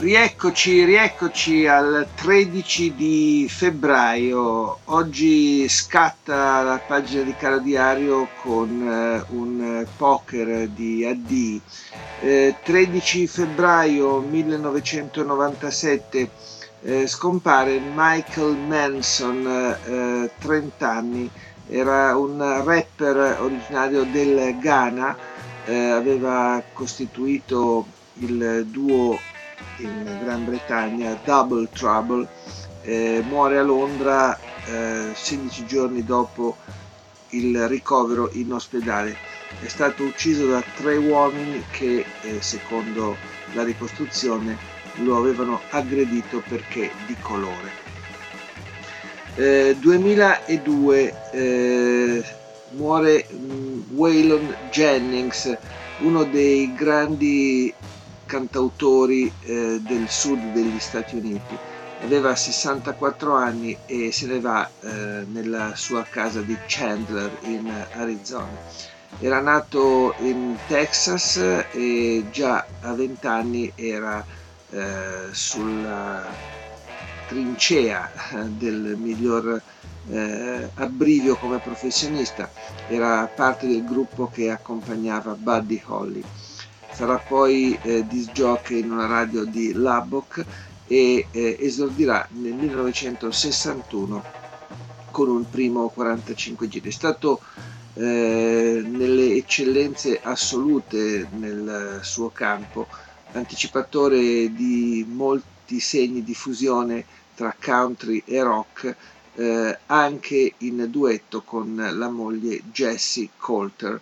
Rieccoci, rieccoci al 13 di febbraio. Oggi scatta la pagina di Caro Diario con eh, un poker di AD. Eh, 13 febbraio 1997 eh, scompare Michael Manson, 30 eh, anni. Era un rapper originario del Ghana, eh, aveva costituito il duo in Gran Bretagna, Double Trouble, eh, muore a Londra eh, 16 giorni dopo il ricovero in ospedale. È stato ucciso da tre uomini che, eh, secondo la ricostruzione, lo avevano aggredito perché di colore. 2002 eh, eh, muore mm, Waylon Jennings, uno dei grandi cantautori eh, del sud degli Stati Uniti. Aveva 64 anni e se ne va eh, nella sua casa di Chandler in Arizona. Era nato in Texas e già a 20 anni era eh, sulla trincea del miglior eh, abbrivio come professionista. Era parte del gruppo che accompagnava Buddy Holly sarà poi eh, disc jockey in una radio di Lubbock e eh, esordirà nel 1961 con un primo 45 giri. È stato eh, nelle eccellenze assolute nel suo campo, anticipatore di molti segni di fusione tra country e rock, eh, anche in duetto con la moglie Jessie Coulter.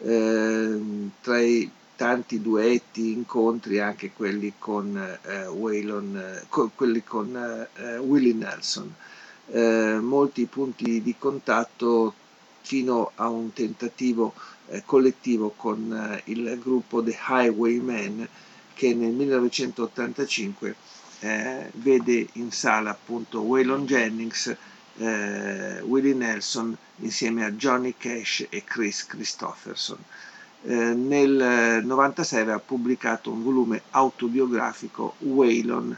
Eh, tra i tanti duetti, incontri, anche quelli con, eh, Waylon, eh, co- quelli con eh, Willie Nelson. Eh, molti punti di contatto fino a un tentativo eh, collettivo con eh, il gruppo The Highwaymen che nel 1985 vede in sala appunto Waylon Jennings, Willie Nelson insieme a Johnny Cash e Chris Christopherson eh, nel 96 ha pubblicato un volume autobiografico Waylon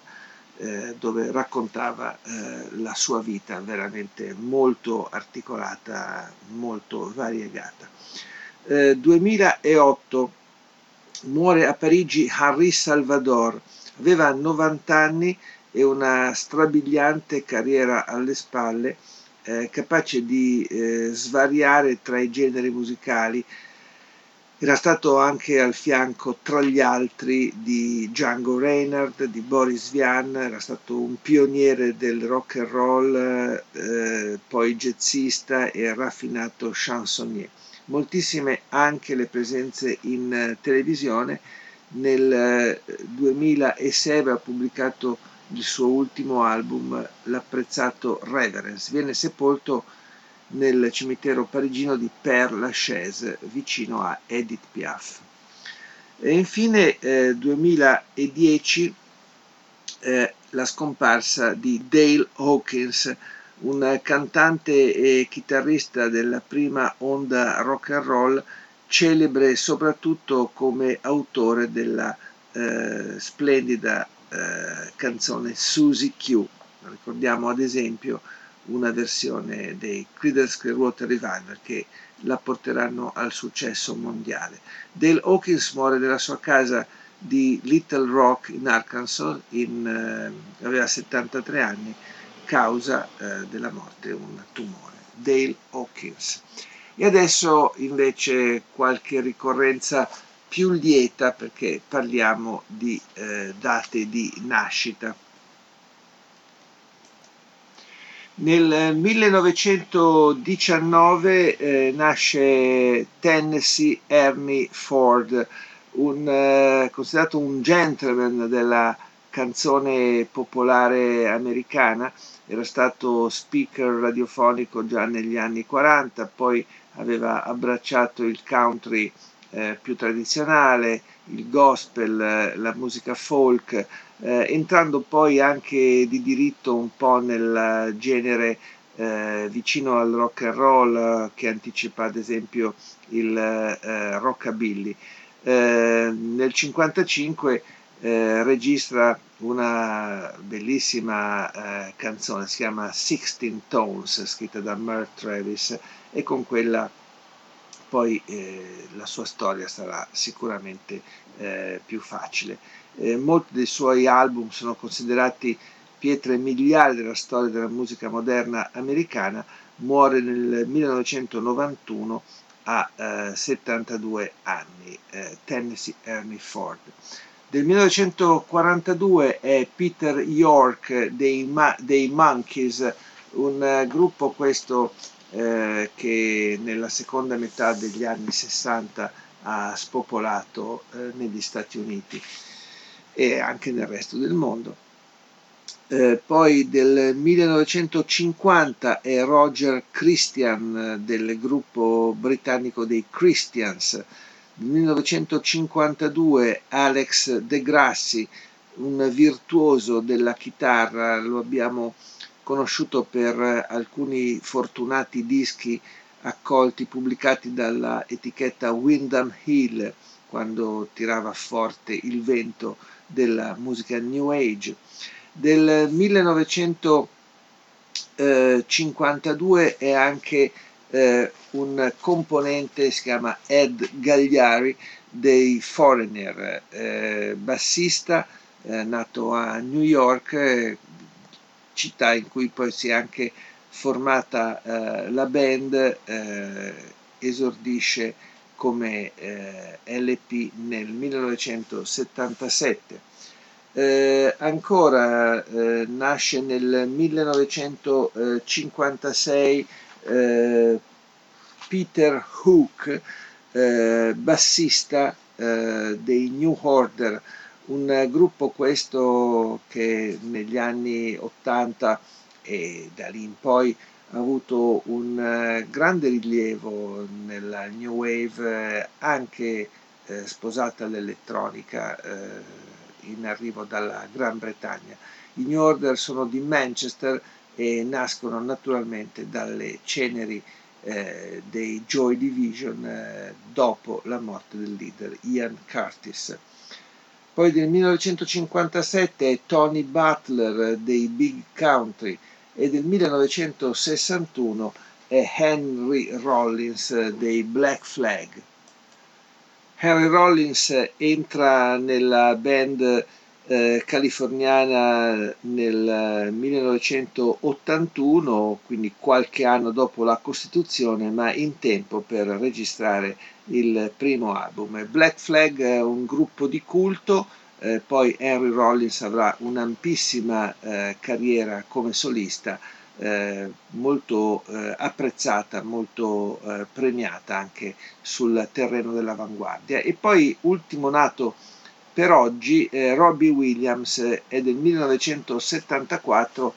eh, dove raccontava eh, la sua vita veramente molto articolata, molto variegata. 2008 eh, muore a Parigi Henri Salvador, aveva 90 anni e una strabiliante carriera alle spalle, eh, capace di svariare tra i generi musicali era stato anche al fianco, tra gli altri, di Django Reinhardt, di Boris Vian, era stato un pioniere del rock and roll, eh, poi jazzista e raffinato chansonnier. Moltissime anche le presenze in eh, televisione. Nel 2006 aveva pubblicato il suo ultimo album, l'apprezzato Reverence. Viene sepolto nel cimitero parigino di Père Lachaise, vicino a Edith Piaf. E infine eh, 2010 eh, la scomparsa di Dale Hawkins, un cantante e chitarrista della prima onda rock and roll, celebre soprattutto come autore della eh, splendida eh, canzone Susie Q. Ricordiamo ad esempio una versione dei Creedence Clearwater Revival che la porteranno al successo mondiale. Dale Hawkins muore nella sua casa di Little Rock in Arkansas, in, eh, aveva 73 anni, causa eh, della morte un tumore. Dale Hawkins. E adesso invece qualche ricorrenza più lieta perché parliamo di eh, date di nascita. Nel 1919 eh, nasce Tennessee Ernie Ford, un eh, considerato un gentleman della canzone popolare americana, era stato speaker radiofonico già negli anni 40, poi aveva abbracciato il country eh, più tradizionale, il gospel, eh, la musica folk, eh, entrando poi anche di diritto un po' nel genere eh, vicino al rock and roll eh, che anticipa ad esempio il eh, rockabilly. nel 1955 registra una bellissima canzone, si chiama Sixteen Tones, scritta da Merle Travis e con quella poi eh, la sua storia sarà sicuramente eh, più facile. Eh, molti dei suoi album sono considerati pietre miliari della storia della musica moderna americana, muore nel 1991 a 72 eh, anni, eh, Tennessee Ernie Ford. Del 1942 è Peter York dei, Ma- dei Monkeys, un uh, gruppo questo eh, che nella seconda metà degli anni 60 ha spopolato eh, negli Stati Uniti e anche nel resto del mondo. Eh, poi del 1950 è Roger Christian del gruppo britannico dei Christians, del 1952 Alex De Grassi, un virtuoso della chitarra, lo abbiamo conosciuto per alcuni fortunati dischi accolti, pubblicati dalla etichetta Windham Hill, quando tirava forte il vento della musica New Age. Del 1952 è anche eh, un componente, si chiama Ed Gagliari, dei Foreigner, eh, bassista eh, nato a New York, città in cui poi si è anche formata eh, la band, eh, esordisce come eh, LP nel 1977. Eh, ancora eh, nasce nel 1956 eh, Peter Hook, bassista dei New Order, un gruppo questo che negli anni 80 e da lì in poi ha avuto un eh, grande rilievo nella New Wave eh, anche eh, sposata all'elettronica eh, in arrivo dalla Gran Bretagna. I New Order sono di Manchester e nascono naturalmente dalle ceneri eh, dei Joy Division eh, dopo la morte del leader Ian Curtis. Poi del 1957 è Tony Butler dei Big Country e del 1961 è Henry Rollins dei Black Flag. Henry Rollins entra nella band eh, californiana nel 1981, quindi qualche anno dopo la Costituzione, ma in tempo per registrare il primo album. Black Flag è un gruppo di culto, eh, poi Henry Rollins avrà un'ampissima eh, carriera come solista, eh, molto eh, apprezzata, molto eh, premiata anche sul terreno dell'avanguardia. E poi ultimo nato per oggi, eh, Robbie Williams è del 1974,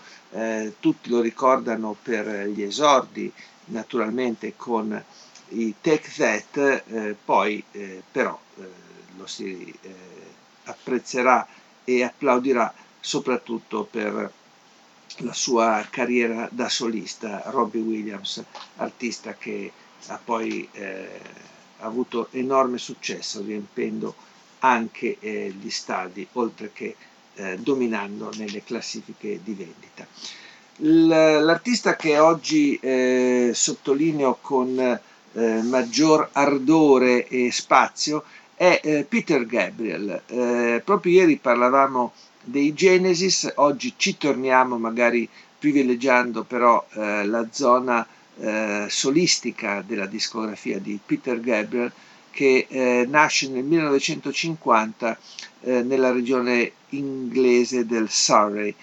tutti lo ricordano per gli esordi, naturalmente con i Take That, eh, poi eh, però eh, lo si eh, apprezzerà e applaudirà soprattutto per la sua carriera da solista, Robbie Williams, artista che ha poi eh, avuto enorme successo riempendo anche eh, gli stadi, oltre che dominando nelle classifiche di vendita. L'artista che oggi sottolineo con eh, maggior ardore e spazio è eh, Peter Gabriel. Eh, proprio ieri parlavamo dei Genesis, oggi ci torniamo magari privilegiando però eh, la zona eh, solistica della discografia di Peter Gabriel che eh, nasce nel 1950 nella regione inglese del Surrey.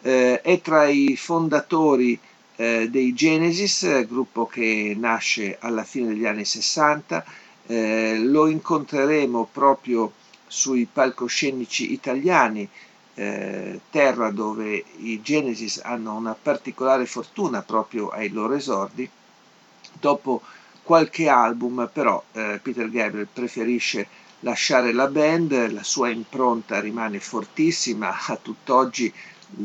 è tra i fondatori eh, dei Genesis, gruppo che nasce alla fine degli anni 60. Eh, lo incontreremo proprio sui palcoscenici italiani, eh, terra dove i Genesis hanno una particolare fortuna proprio ai loro esordi. Dopo qualche album però eh, Peter Gabriel preferisce lasciare la band, la sua impronta rimane fortissima, a tutt'oggi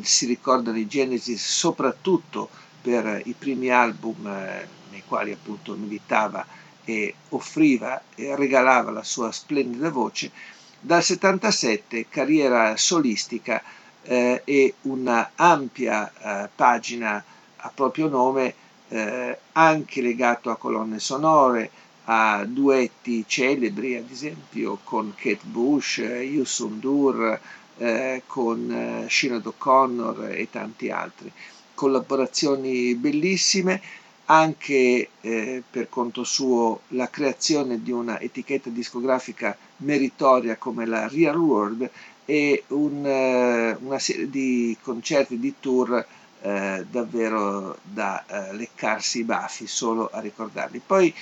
si ricordano i Genesis soprattutto per i primi album eh, nei quali appunto militava e offriva e regalava la sua splendida voce, dal 77 carriera solistica eh, e una ampia eh, pagina a proprio nome eh, anche legato a colonne sonore, a duetti celebri, ad esempio con Kate Bush, Yusun Dur, eh, con eh, Sinead O'Connor e tanti altri. Collaborazioni bellissime, anche eh, per conto suo la creazione di una etichetta discografica meritoria come la Real World e un, eh, una serie di concerti di tour eh, davvero da eh, leccarsi i baffi solo a ricordarli. Poi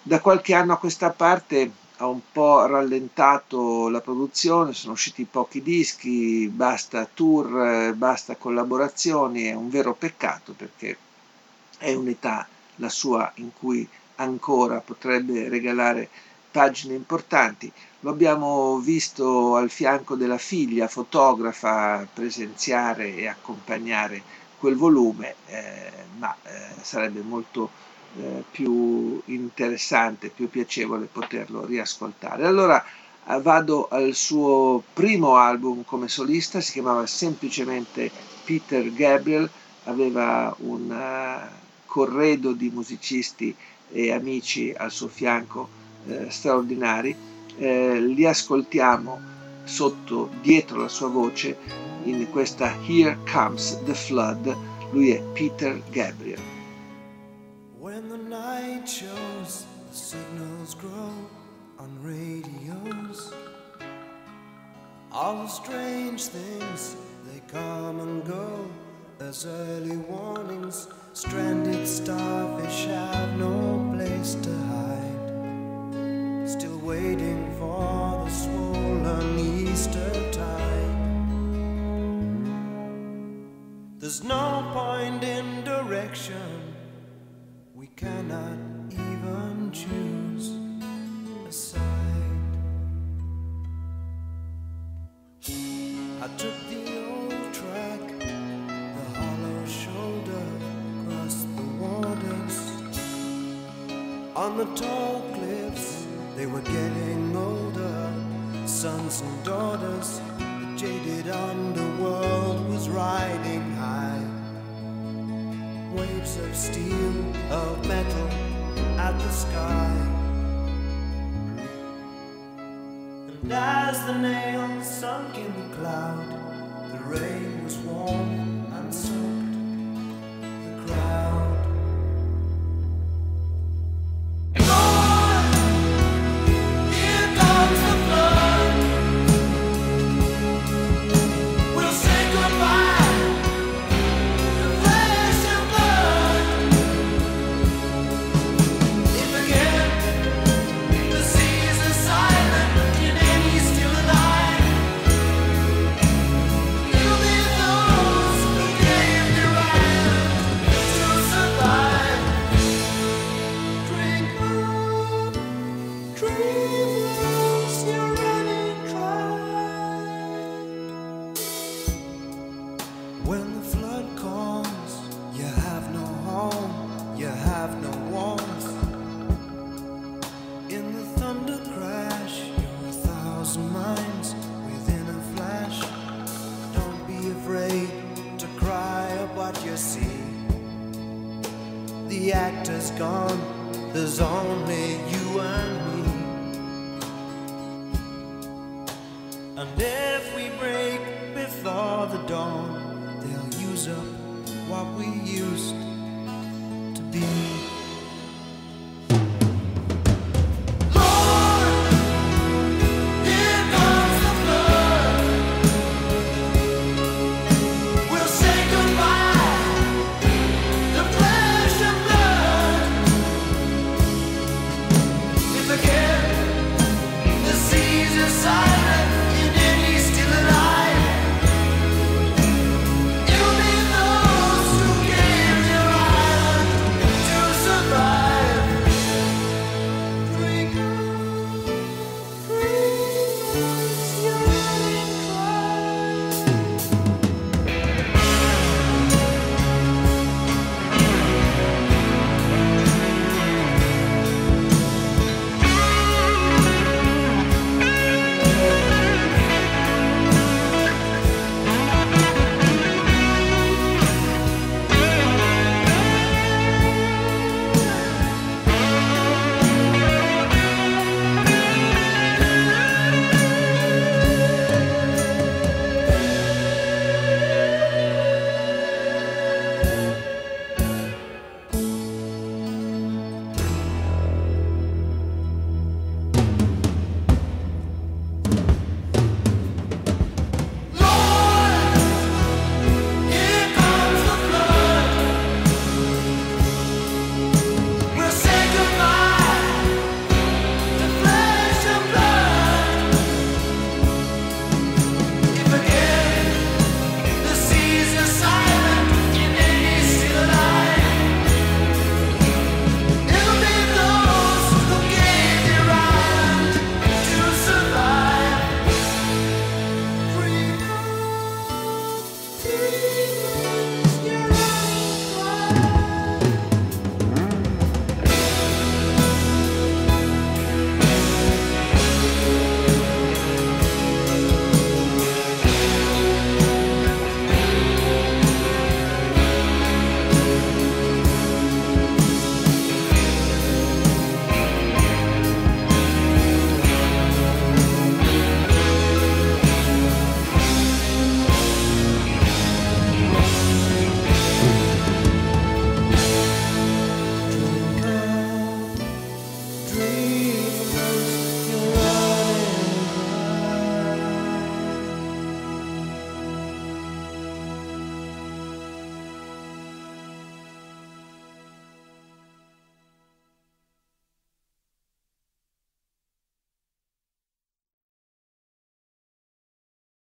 da qualche anno a questa parte ha un po' rallentato la produzione, sono usciti pochi dischi, basta tour, basta collaborazioni, è un vero peccato perché è un'età la sua in cui ancora potrebbe regalare pagine importanti. Lo abbiamo visto al fianco della figlia fotografa presenziare e accompagnare quel volume, eh, ma eh, sarebbe molto eh, più interessante, più piacevole poterlo riascoltare. Allora vado al suo primo album come solista, si chiamava semplicemente Peter Gabriel, aveva un corredo di musicisti e amici al suo fianco eh, straordinari. Eh, li ascoltiamo sotto, dietro la sua voce, in questa Here Comes the Flood. Lui è Peter Gabriel. When the night shows, the signals grow on radios. All the strange things, they come and go as early warnings. Stranded starfish have no place to hide. Still waiting for the swollen Easter tide. There's no point in direction. We cannot even choose a side. I took the old track, the hollow shoulder across the waters. On the tall of steel, of metal at the sky. And as the nails sunk in the cloud, the rain was warm and soaked minds within a flash. Don't be afraid to cry of what you see. The actor's gone, there's only you and me. And if we break before the dawn, they'll use up what we used to be.